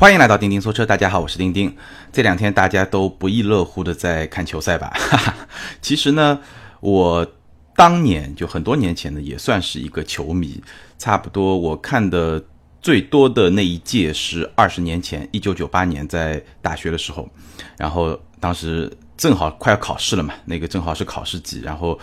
欢迎来到钉钉说车，大家好，我是钉钉。这两天大家都不亦乐乎的在看球赛吧？哈哈，其实呢，我当年就很多年前呢，也算是一个球迷。差不多我看的最多的那一届是二十年前，一九九八年在大学的时候，然后当时正好快要考试了嘛，那个正好是考试季，然后。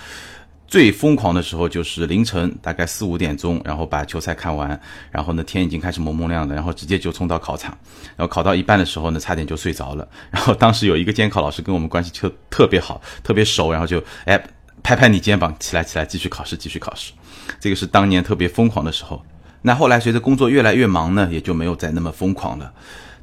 最疯狂的时候就是凌晨大概四五点钟，然后把球赛看完，然后呢天已经开始蒙蒙亮了，然后直接就冲到考场，然后考到一半的时候呢差点就睡着了，然后当时有一个监考老师跟我们关系特特别好，特别熟，然后就哎拍拍你肩膀，起来起来继续考试继续考试，这个是当年特别疯狂的时候。那后来随着工作越来越忙呢，也就没有再那么疯狂了。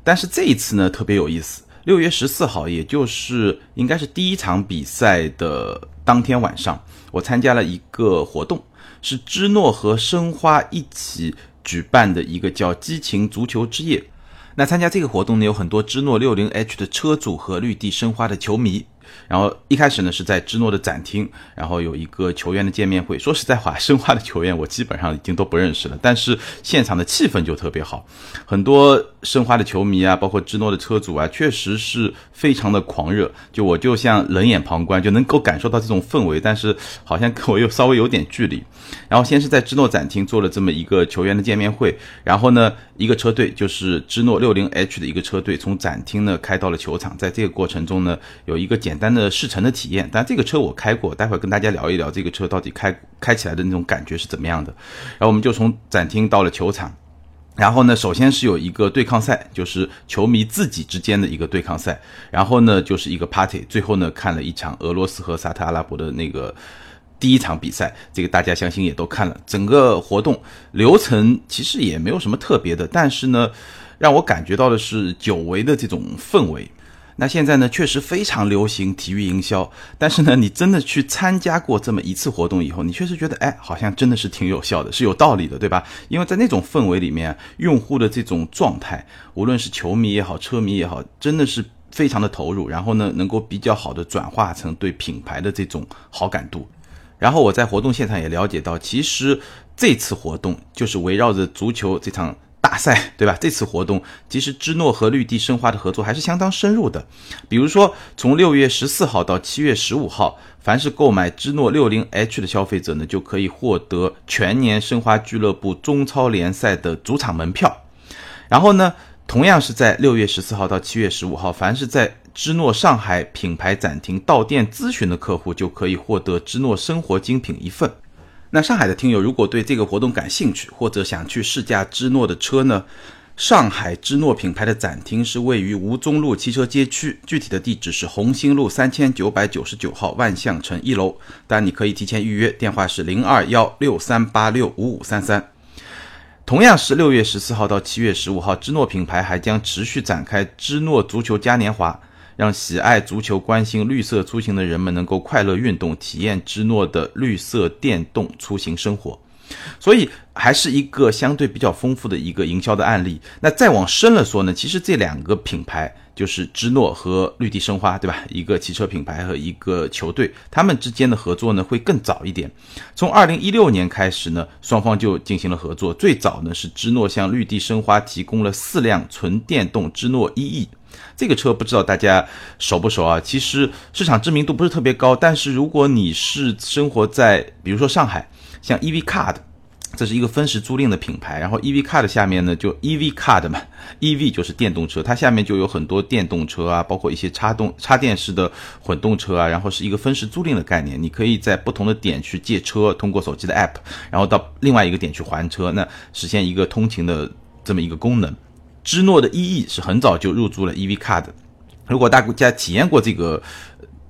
但是这一次呢特别有意思，六月十四号，也就是应该是第一场比赛的。当天晚上，我参加了一个活动，是芝诺和申花一起举办的一个叫“激情足球之夜”。那参加这个活动呢，有很多芝诺六零 H 的车主和绿地申花的球迷。然后一开始呢是在芝诺的展厅，然后有一个球员的见面会。说实在话，申花的球员我基本上已经都不认识了，但是现场的气氛就特别好，很多申花的球迷啊，包括芝诺的车主啊，确实是非常的狂热。就我就像冷眼旁观，就能够感受到这种氛围，但是好像跟我又稍微有点距离。然后先是在芝诺展厅做了这么一个球员的见面会，然后呢，一个车队就是芝诺六零 H 的一个车队从展厅呢开到了球场，在这个过程中呢，有一个简单的试乘的体验。但这个车我开过，待会儿跟大家聊一聊这个车到底开开起来的那种感觉是怎么样的。然后我们就从展厅到了球场，然后呢，首先是有一个对抗赛，就是球迷自己之间的一个对抗赛，然后呢就是一个 party，最后呢看了一场俄罗斯和沙特阿拉伯的那个。第一场比赛，这个大家相信也都看了。整个活动流程其实也没有什么特别的，但是呢，让我感觉到的是久违的这种氛围。那现在呢，确实非常流行体育营销，但是呢，你真的去参加过这么一次活动以后，你确实觉得，哎，好像真的是挺有效的，是有道理的，对吧？因为在那种氛围里面，用户的这种状态，无论是球迷也好，车迷也好，真的是非常的投入，然后呢，能够比较好的转化成对品牌的这种好感度。然后我在活动现场也了解到，其实这次活动就是围绕着足球这场大赛，对吧？这次活动其实芝诺和绿地申花的合作还是相当深入的。比如说，从六月十四号到七月十五号，凡是购买芝诺六零 H 的消费者呢，就可以获得全年申花俱乐部中超联赛的主场门票。然后呢，同样是在六月十四号到七月十五号，凡是在芝诺上海品牌展厅到店咨询的客户就可以获得芝诺生活精品一份。那上海的听友如果对这个活动感兴趣，或者想去试驾芝诺的车呢？上海芝诺品牌的展厅是位于吴中路汽车街区，具体的地址是红星路三千九百九十九号万象城一楼。当然你可以提前预约，电话是零二幺六三八六五五三三。同样是六月十四号到七月十五号，芝诺品牌还将持续展开芝诺足球嘉年华。让喜爱足球、关心绿色出行的人们能够快乐运动，体验芝诺的绿色电动出行生活。所以，还是一个相对比较丰富的一个营销的案例。那再往深了说呢，其实这两个品牌就是芝诺和绿地申花，对吧？一个汽车品牌和一个球队，他们之间的合作呢会更早一点。从二零一六年开始呢，双方就进行了合作。最早呢是芝诺向绿地申花提供了四辆纯电动芝诺一 E。这个车不知道大家熟不熟啊？其实市场知名度不是特别高，但是如果你是生活在比如说上海，像 EV Card，这是一个分时租赁的品牌，然后 EV Card 下面呢就 EV Card 嘛，EV 就是电动车，它下面就有很多电动车啊，包括一些插动插电式的混动车啊，然后是一个分时租赁的概念，你可以在不同的点去借车，通过手机的 App，然后到另外一个点去还车，那实现一个通勤的这么一个功能。芝诺的 EE 是很早就入驻了 EV Card，如果大家体验过这个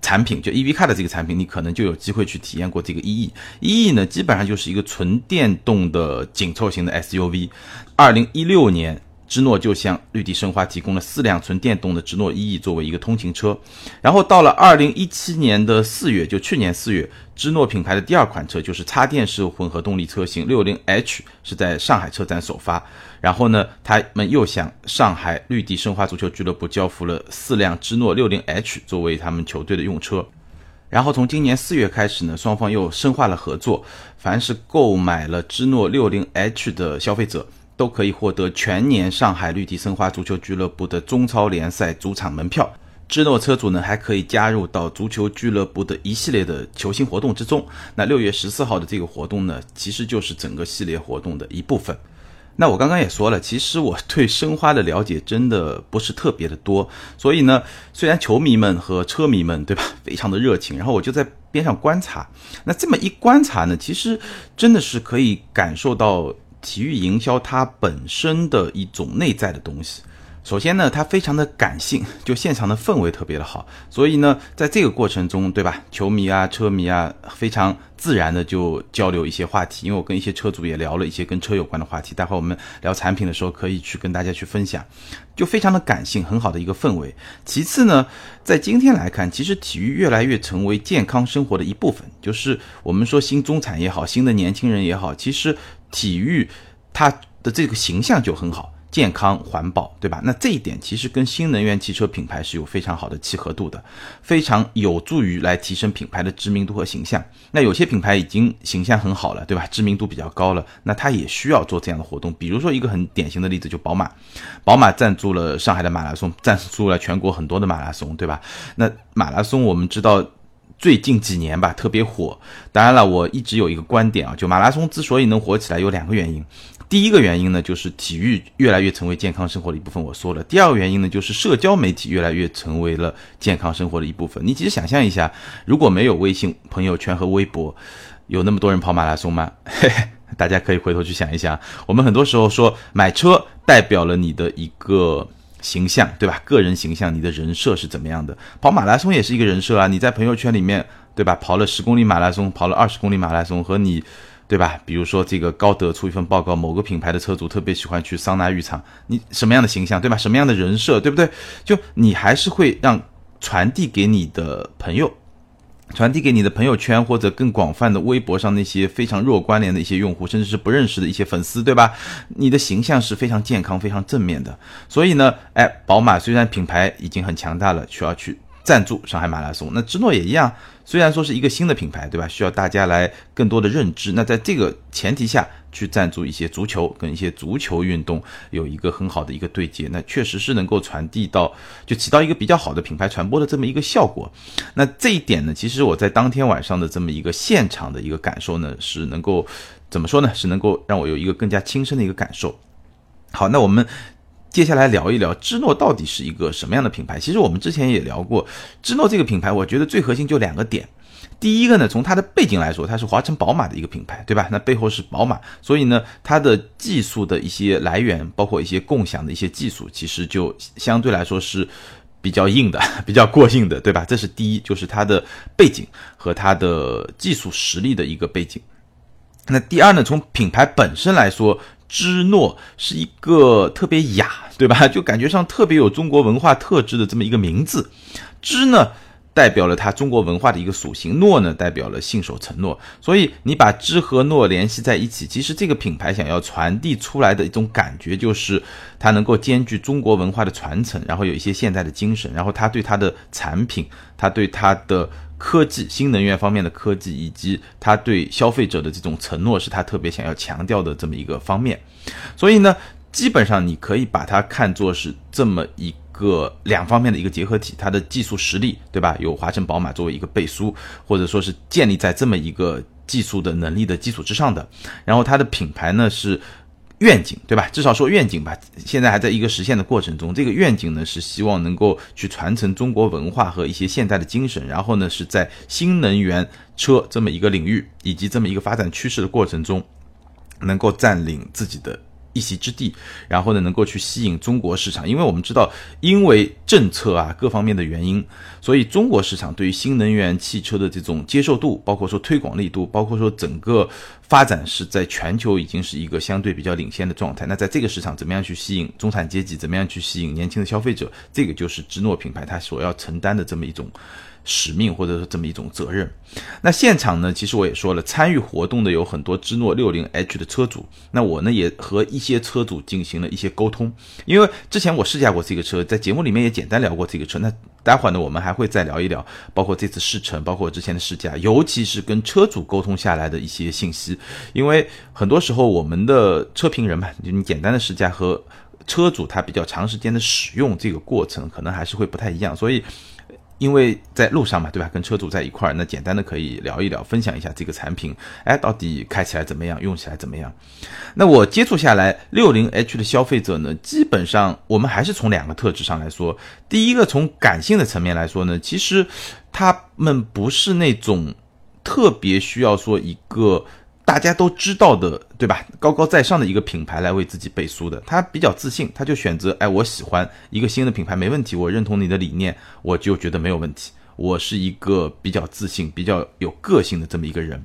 产品，就 EV Car 的这个产品，你可能就有机会去体验过这个 EE。EE 呢，基本上就是一个纯电动的紧凑型的 SUV。二零一六年。芝诺就向绿地申花提供了四辆纯电动的芝诺 E E 作为一个通勤车，然后到了二零一七年的四月，就去年四月，芝诺品牌的第二款车就是插电式混合动力车型六零 H 是在上海车展首发，然后呢，他们又向上海绿地申花足球俱乐部交付了四辆芝诺六零 H 作为他们球队的用车，然后从今年四月开始呢，双方又深化了合作，凡是购买了芝诺六零 H 的消费者。都可以获得全年上海绿地申花足球俱乐部的中超联赛主场门票。芝诺车主呢还可以加入到足球俱乐部的一系列的球星活动之中。那六月十四号的这个活动呢，其实就是整个系列活动的一部分。那我刚刚也说了，其实我对申花的了解真的不是特别的多，所以呢，虽然球迷们和车迷们对吧，非常的热情，然后我就在边上观察。那这么一观察呢，其实真的是可以感受到体育营销它本身的一种内在的东西。首先呢，它非常的感性，就现场的氛围特别的好，所以呢，在这个过程中，对吧？球迷啊、车迷啊，非常自然的就交流一些话题。因为我跟一些车主也聊了一些跟车有关的话题，待会我们聊产品的时候可以去跟大家去分享，就非常的感性，很好的一个氛围。其次呢，在今天来看，其实体育越来越成为健康生活的一部分，就是我们说新中产也好，新的年轻人也好，其实体育它的这个形象就很好。健康环保，对吧？那这一点其实跟新能源汽车品牌是有非常好的契合度的，非常有助于来提升品牌的知名度和形象。那有些品牌已经形象很好了，对吧？知名度比较高了，那它也需要做这样的活动。比如说一个很典型的例子，就宝马，宝马赞助了上海的马拉松，赞助了全国很多的马拉松，对吧？那马拉松我们知道最近几年吧特别火。当然了，我一直有一个观点啊，就马拉松之所以能火起来，有两个原因。第一个原因呢，就是体育越来越成为健康生活的一部分。我说了，第二个原因呢，就是社交媒体越来越成为了健康生活的一部分。你其实想象一下，如果没有微信朋友圈和微博，有那么多人跑马拉松吗？嘿嘿，大家可以回头去想一想。我们很多时候说买车代表了你的一个形象，对吧？个人形象，你的人设是怎么样的？跑马拉松也是一个人设啊。你在朋友圈里面，对吧？跑了十公里马拉松，跑了二十公里马拉松，和你。对吧？比如说这个高德出一份报告，某个品牌的车主特别喜欢去桑拿浴场，你什么样的形象，对吧？什么样的人设，对不对？就你还是会让传递给你的朋友，传递给你的朋友圈或者更广泛的微博上那些非常弱关联的一些用户，甚至是不认识的一些粉丝，对吧？你的形象是非常健康、非常正面的。所以呢，哎，宝马虽然品牌已经很强大了，需要去。赞助上海马拉松，那芝诺也一样，虽然说是一个新的品牌，对吧？需要大家来更多的认知。那在这个前提下去赞助一些足球跟一些足球运动有一个很好的一个对接，那确实是能够传递到，就起到一个比较好的品牌传播的这么一个效果。那这一点呢，其实我在当天晚上的这么一个现场的一个感受呢，是能够怎么说呢？是能够让我有一个更加亲身的一个感受。好，那我们。接下来聊一聊芝诺到底是一个什么样的品牌？其实我们之前也聊过，芝诺这个品牌，我觉得最核心就两个点。第一个呢，从它的背景来说，它是华晨宝马的一个品牌，对吧？那背后是宝马，所以呢，它的技术的一些来源，包括一些共享的一些技术，其实就相对来说是比较硬的，比较过硬的，对吧？这是第一，就是它的背景和它的技术实力的一个背景。那第二呢，从品牌本身来说。芝诺是一个特别雅，对吧？就感觉上特别有中国文化特质的这么一个名字。芝呢，代表了它中国文化的一个属性；诺呢，代表了信守承诺。所以你把知和诺联系在一起，其实这个品牌想要传递出来的一种感觉，就是它能够兼具中国文化的传承，然后有一些现代的精神，然后它对它的产品，它对它的。科技、新能源方面的科技，以及他对消费者的这种承诺，是他特别想要强调的这么一个方面。所以呢，基本上你可以把它看作是这么一个两方面的一个结合体。它的技术实力，对吧？有华晨宝马作为一个背书，或者说是建立在这么一个技术的能力的基础之上的。然后它的品牌呢是。愿景对吧？至少说愿景吧，现在还在一个实现的过程中。这个愿景呢，是希望能够去传承中国文化和一些现代的精神，然后呢，是在新能源车这么一个领域以及这么一个发展趋势的过程中，能够占领自己的。一席之地，然后呢，能够去吸引中国市场，因为我们知道，因为政策啊各方面的原因，所以中国市场对于新能源汽车的这种接受度，包括说推广力度，包括说整个发展是在全球已经是一个相对比较领先的状态。那在这个市场，怎么样去吸引中产阶级，怎么样去吸引年轻的消费者，这个就是芝诺品牌它所要承担的这么一种使命或者说这么一种责任。那现场呢，其实我也说了，参与活动的有很多芝诺六零 H 的车主。那我呢也和一些车主进行了一些沟通，因为之前我试驾过这个车，在节目里面也简单聊过这个车。那待会儿呢，我们还会再聊一聊，包括这次试乘，包括之前的试驾，尤其是跟车主沟通下来的一些信息。因为很多时候我们的车评人嘛，就你简单的试驾和车主他比较长时间的使用这个过程，可能还是会不太一样，所以。因为在路上嘛，对吧？跟车主在一块儿，那简单的可以聊一聊，分享一下这个产品，哎，到底开起来怎么样，用起来怎么样？那我接触下来，六零 H 的消费者呢，基本上我们还是从两个特质上来说。第一个，从感性的层面来说呢，其实他们不是那种特别需要说一个。大家都知道的，对吧？高高在上的一个品牌来为自己背书的，他比较自信，他就选择，哎，我喜欢一个新的品牌，没问题，我认同你的理念，我就觉得没有问题。我是一个比较自信、比较有个性的这么一个人，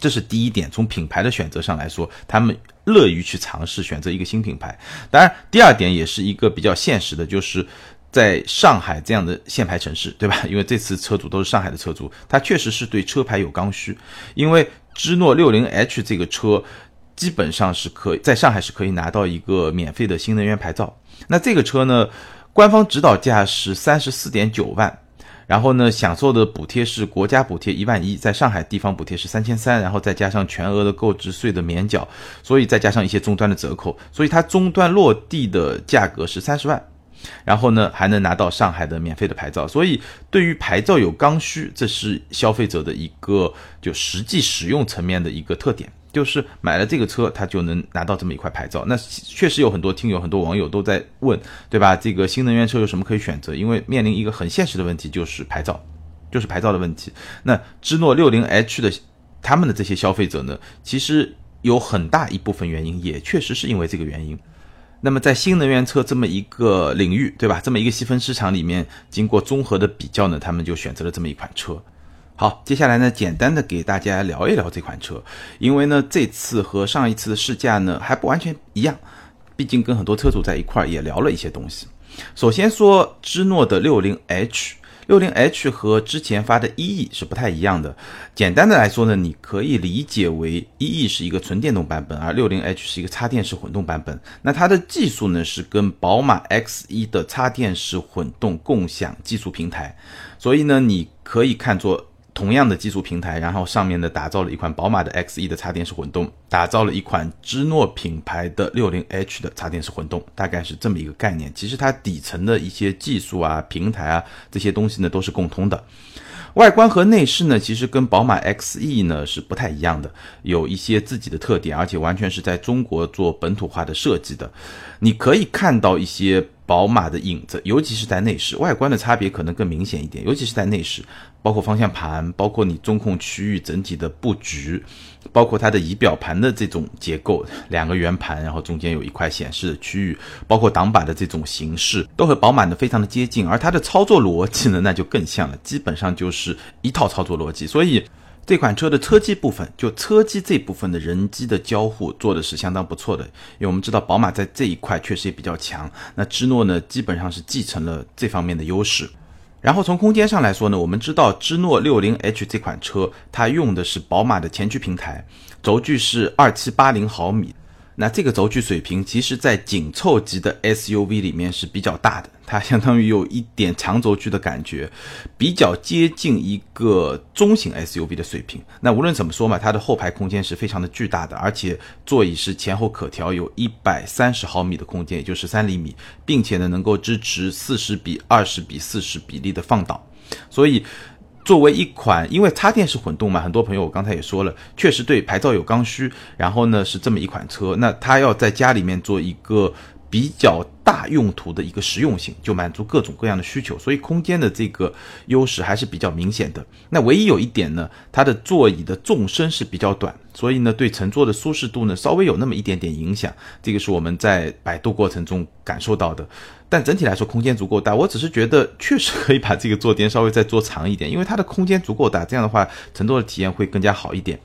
这是第一点。从品牌的选择上来说，他们乐于去尝试选择一个新品牌。当然，第二点也是一个比较现实的，就是在上海这样的限牌城市，对吧？因为这次车主都是上海的车主，他确实是对车牌有刚需，因为。芝诺六零 H 这个车基本上是可以在上海是可以拿到一个免费的新能源牌照。那这个车呢，官方指导价是三十四点九万，然后呢，享受的补贴是国家补贴一万一，在上海地方补贴是三千三，然后再加上全额的购置税的免缴，所以再加上一些终端的折扣，所以它终端落地的价格是三十万。然后呢，还能拿到上海的免费的牌照，所以对于牌照有刚需，这是消费者的一个就实际使用层面的一个特点，就是买了这个车，他就能拿到这么一块牌照。那确实有很多听友、很多网友都在问，对吧？这个新能源车有什么可以选择？因为面临一个很现实的问题，就是牌照，就是牌照的问题。那芝诺六零 H 的他们的这些消费者呢，其实有很大一部分原因，也确实是因为这个原因。那么在新能源车这么一个领域，对吧？这么一个细分市场里面，经过综合的比较呢，他们就选择了这么一款车。好，接下来呢，简单的给大家聊一聊这款车，因为呢，这次和上一次的试驾呢还不完全一样，毕竟跟很多车主在一块儿也聊了一些东西。首先说芝诺的六零 H。六零 H 和之前发的 EE 是不太一样的。简单的来说呢，你可以理解为 EE 是一个纯电动版本，而六零 H 是一个插电式混动版本。那它的技术呢是跟宝马 X1 的插电式混动共享技术平台，所以呢，你可以看作。同样的技术平台，然后上面呢打造了一款宝马的 X1 的插电式混动，打造了一款芝诺品牌的 60H 的插电式混动，大概是这么一个概念。其实它底层的一些技术啊、平台啊这些东西呢都是共通的。外观和内饰呢，其实跟宝马 X E 呢是不太一样的，有一些自己的特点，而且完全是在中国做本土化的设计的。你可以看到一些。宝马的影子，尤其是在内饰，外观的差别可能更明显一点。尤其是在内饰，包括方向盘，包括你中控区域整体的布局，包括它的仪表盘的这种结构，两个圆盘，然后中间有一块显示的区域，包括挡把的这种形式，都和宝马的非常的接近。而它的操作逻辑呢，那就更像了，基本上就是一套操作逻辑。所以。这款车的车机部分，就车机这部分的人机的交互做的是相当不错的，因为我们知道宝马在这一块确实也比较强。那芝诺呢，基本上是继承了这方面的优势。然后从空间上来说呢，我们知道芝诺六零 H 这款车，它用的是宝马的前驱平台，轴距是二七八零毫米。那这个轴距水平，其实在紧凑级的 SUV 里面是比较大的，它相当于有一点长轴距的感觉，比较接近一个中型 SUV 的水平。那无论怎么说嘛，它的后排空间是非常的巨大的，而且座椅是前后可调，有一百三十毫米的空间，也就是三厘米，并且呢能够支持四十比二十比四十比例的放倒，所以。作为一款，因为插电式混动嘛，很多朋友我刚才也说了，确实对牌照有刚需。然后呢，是这么一款车，那它要在家里面做一个比较大用途的一个实用性，就满足各种各样的需求，所以空间的这个优势还是比较明显的。那唯一有一点呢，它的座椅的纵深是比较短，所以呢，对乘坐的舒适度呢，稍微有那么一点点影响。这个是我们在摆渡过程中感受到的。但整体来说，空间足够大。我只是觉得，确实可以把这个坐垫稍微再做长一点，因为它的空间足够大，这样的话乘坐的体验会更加好一点。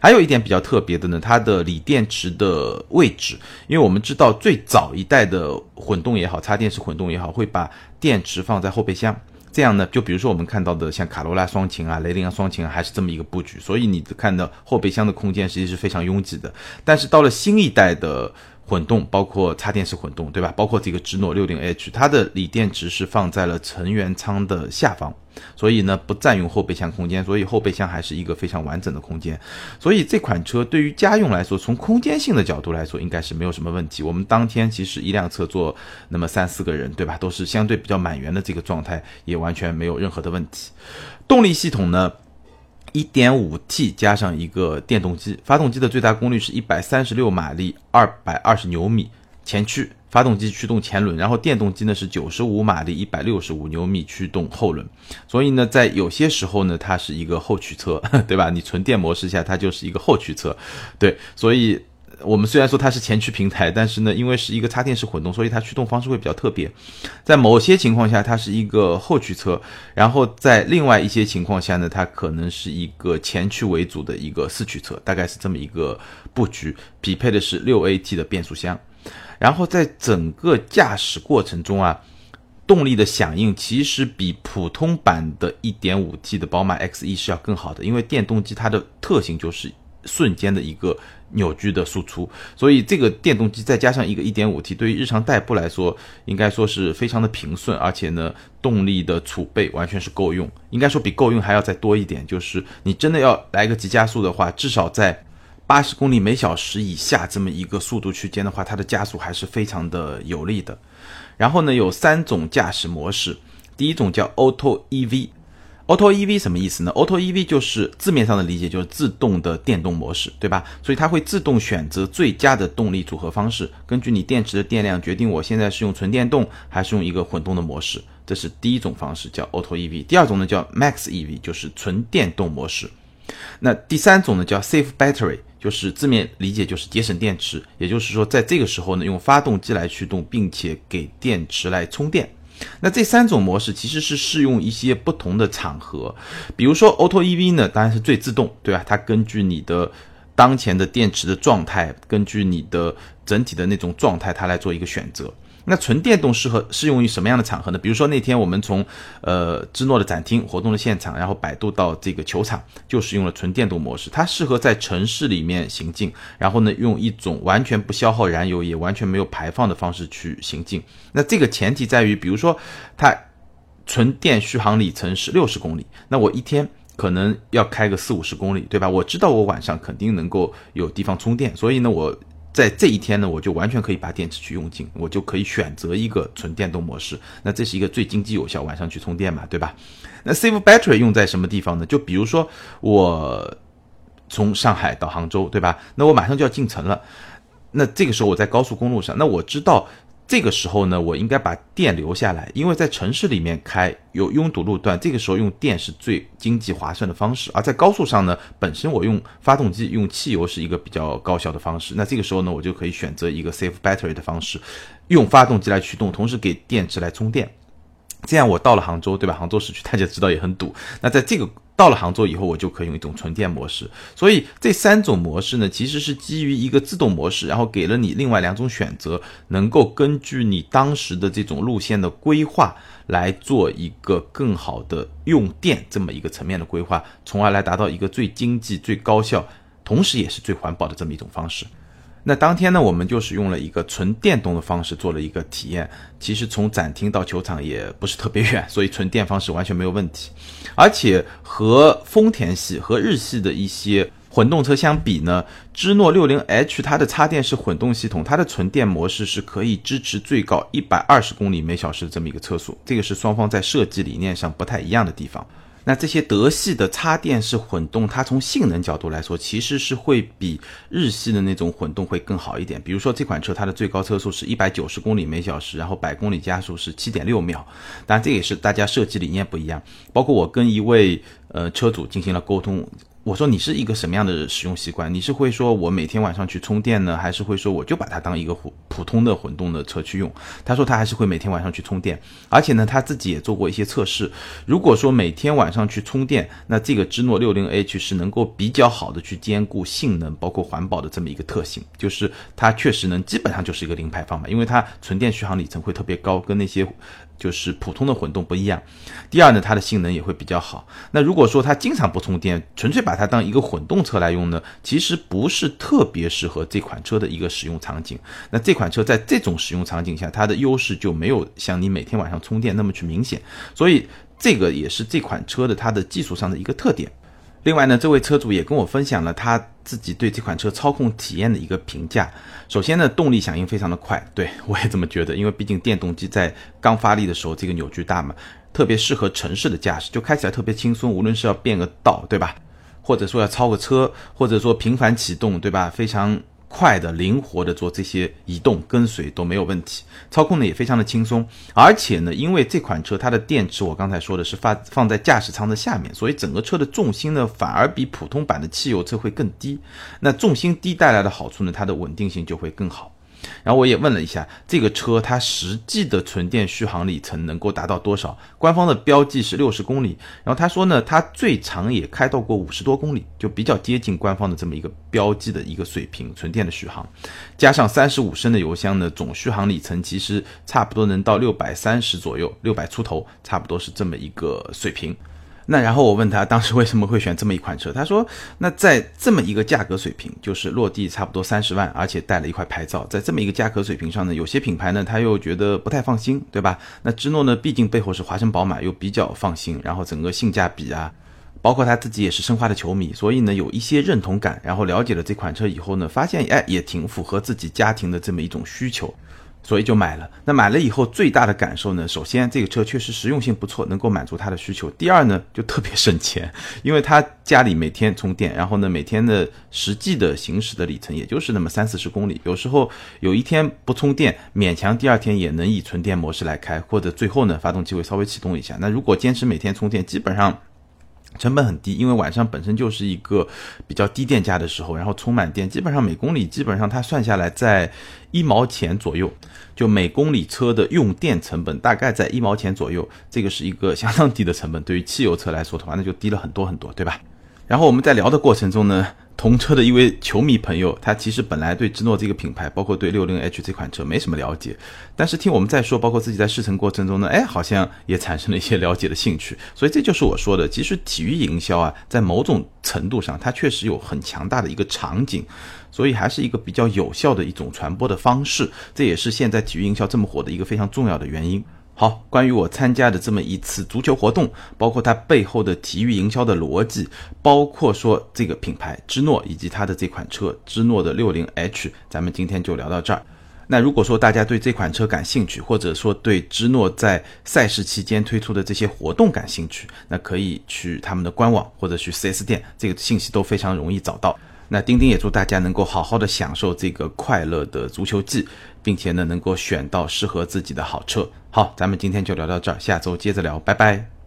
还有一点比较特别的呢，它的锂电池的位置，因为我们知道最早一代的混动也好，插电式混动也好，会把电池放在后备箱。这样呢，就比如说我们看到的像卡罗拉双擎啊、雷凌啊双擎啊，还是这么一个布局，所以你看到后备箱的空间实际是非常拥挤的。但是到了新一代的。混动包括插电式混动，对吧？包括这个芝诺六零 H，它的锂电池是放在了成员舱的下方，所以呢不占用后备箱空间，所以后备箱还是一个非常完整的空间。所以这款车对于家用来说，从空间性的角度来说，应该是没有什么问题。我们当天其实一辆车坐那么三四个人，对吧？都是相对比较满员的这个状态，也完全没有任何的问题。动力系统呢？一点五 T 加上一个电动机，发动机的最大功率是一百三十六马力，二百二十牛米，前驱，发动机驱动前轮，然后电动机呢是九十五马力，一百六十五牛米驱动后轮，所以呢，在有些时候呢，它是一个后驱车，对吧？你纯电模式下，它就是一个后驱车，对，所以。我们虽然说它是前驱平台，但是呢，因为是一个插电式混动，所以它驱动方式会比较特别。在某些情况下，它是一个后驱车；然后在另外一些情况下呢，它可能是一个前驱为主的一个四驱车，大概是这么一个布局。匹配的是六 AT 的变速箱。然后在整个驾驶过程中啊，动力的响应其实比普通版的 1.5T 的宝马 X1 是要更好的，因为电动机它的特性就是瞬间的一个。扭矩的输出，所以这个电动机再加上一个 1.5T，对于日常代步来说，应该说是非常的平顺，而且呢，动力的储备完全是够用，应该说比够用还要再多一点。就是你真的要来个急加速的话，至少在八十公里每小时以下这么一个速度区间的话，它的加速还是非常的有力的。然后呢，有三种驾驶模式，第一种叫 Auto EV。Auto EV 什么意思呢？Auto EV 就是字面上的理解，就是自动的电动模式，对吧？所以它会自动选择最佳的动力组合方式，根据你电池的电量决定我现在是用纯电动还是用一个混动的模式。这是第一种方式，叫 Auto EV。第二种呢叫 Max EV，就是纯电动模式。那第三种呢叫 Safe Battery，就是字面理解就是节省电池，也就是说在这个时候呢用发动机来驱动，并且给电池来充电。那这三种模式其实是适用一些不同的场合，比如说 Auto EV 呢，当然是最自动，对吧？它根据你的当前的电池的状态，根据你的整体的那种状态，它来做一个选择。那纯电动适合适用于什么样的场合呢？比如说那天我们从呃芝诺的展厅活动的现场，然后摆渡到这个球场，就是用了纯电动模式。它适合在城市里面行进，然后呢用一种完全不消耗燃油，也完全没有排放的方式去行进。那这个前提在于，比如说它纯电续航里程是六十公里，那我一天可能要开个四五十公里，对吧？我知道我晚上肯定能够有地方充电，所以呢我。在这一天呢，我就完全可以把电池去用尽，我就可以选择一个纯电动模式。那这是一个最经济有效，晚上去充电嘛，对吧？那 Save Battery 用在什么地方呢？就比如说我从上海到杭州，对吧？那我马上就要进城了，那这个时候我在高速公路上，那我知道。这个时候呢，我应该把电留下来，因为在城市里面开有拥堵路段，这个时候用电是最经济划算的方式。而在高速上呢，本身我用发动机用汽油是一个比较高效的方式。那这个时候呢，我就可以选择一个 safe battery 的方式，用发动机来驱动，同时给电池来充电。这样我到了杭州，对吧？杭州市区大家知道也很堵。那在这个到了杭州以后，我就可以用一种纯电模式。所以这三种模式呢，其实是基于一个自动模式，然后给了你另外两种选择，能够根据你当时的这种路线的规划来做一个更好的用电这么一个层面的规划，从而来达到一个最经济、最高效，同时也是最环保的这么一种方式。那当天呢，我们就是用了一个纯电动的方式做了一个体验。其实从展厅到球场也不是特别远，所以纯电方式完全没有问题。而且和丰田系和日系的一些混动车相比呢，芝诺六零 H 它的插电式混动系统，它的纯电模式是可以支持最高一百二十公里每小时的这么一个车速。这个是双方在设计理念上不太一样的地方。那这些德系的插电式混动，它从性能角度来说，其实是会比日系的那种混动会更好一点。比如说这款车，它的最高车速是一百九十公里每小时，然后百公里加速是七点六秒。当然，这也是大家设计理念不一样。包括我跟一位呃车主进行了沟通。我说你是一个什么样的使用习惯？你是会说我每天晚上去充电呢，还是会说我就把它当一个普通的混动的车去用？他说他还是会每天晚上去充电，而且呢他自己也做过一些测试。如果说每天晚上去充电，那这个芝诺六零 H 是能够比较好的去兼顾性能包括环保的这么一个特性，就是它确实能基本上就是一个零排放嘛，因为它纯电续航里程会特别高，跟那些就是普通的混动不一样。第二呢，它的性能也会比较好。那如果说它经常不充电，纯粹把它当一个混动车来用呢，其实不是特别适合这款车的一个使用场景。那这款车在这种使用场景下，它的优势就没有像你每天晚上充电那么去明显。所以这个也是这款车的它的技术上的一个特点。另外呢，这位车主也跟我分享了他自己对这款车操控体验的一个评价。首先呢，动力响应非常的快，对我也这么觉得，因为毕竟电动机在刚发力的时候，这个扭矩大嘛，特别适合城市的驾驶，就开起来特别轻松。无论是要变个道，对吧？或者说要超个车，或者说频繁启动，对吧？非常。快的、灵活的做这些移动跟随都没有问题，操控呢也非常的轻松，而且呢，因为这款车它的电池我刚才说的是放放在驾驶舱的下面，所以整个车的重心呢反而比普通版的汽油车会更低。那重心低带来的好处呢，它的稳定性就会更好。然后我也问了一下，这个车它实际的纯电续航里程能够达到多少？官方的标记是六十公里。然后他说呢，它最长也开到过五十多公里，就比较接近官方的这么一个标记的一个水平，纯电的续航。加上三十五升的油箱呢，总续航里程其实差不多能到六百三十左右，六百出头，差不多是这么一个水平。那然后我问他当时为什么会选这么一款车，他说，那在这么一个价格水平，就是落地差不多三十万，而且带了一块牌照，在这么一个价格水平上呢，有些品牌呢他又觉得不太放心，对吧？那芝诺呢，毕竟背后是华晨宝马，又比较放心，然后整个性价比啊，包括他自己也是申花的球迷，所以呢有一些认同感。然后了解了这款车以后呢，发现哎也挺符合自己家庭的这么一种需求。所以就买了。那买了以后最大的感受呢？首先，这个车确实实用性不错，能够满足他的需求。第二呢，就特别省钱，因为他家里每天充电，然后呢，每天的实际的行驶的里程也就是那么三四十公里。有时候有一天不充电，勉强第二天也能以纯电模式来开，或者最后呢，发动机会稍微启动一下。那如果坚持每天充电，基本上。成本很低，因为晚上本身就是一个比较低电价的时候，然后充满电，基本上每公里基本上它算下来在一毛钱左右，就每公里车的用电成本大概在一毛钱左右，这个是一个相当低的成本，对于汽油车来说的话，那就低了很多很多，对吧？然后我们在聊的过程中呢。同车的一位球迷朋友，他其实本来对芝诺这个品牌，包括对六零 H 这款车没什么了解，但是听我们在说，包括自己在试乘过程中呢，哎，好像也产生了一些了解的兴趣。所以这就是我说的，其实体育营销啊，在某种程度上，它确实有很强大的一个场景，所以还是一个比较有效的一种传播的方式。这也是现在体育营销这么火的一个非常重要的原因。好，关于我参加的这么一次足球活动，包括它背后的体育营销的逻辑，包括说这个品牌芝诺以及它的这款车芝诺的六零 H，咱们今天就聊到这儿。那如果说大家对这款车感兴趣，或者说对芝诺在赛事期间推出的这些活动感兴趣，那可以去他们的官网或者去 4S 店，这个信息都非常容易找到。那钉钉也祝大家能够好好的享受这个快乐的足球季，并且呢能够选到适合自己的好车。好，咱们今天就聊到这儿，下周接着聊，拜拜。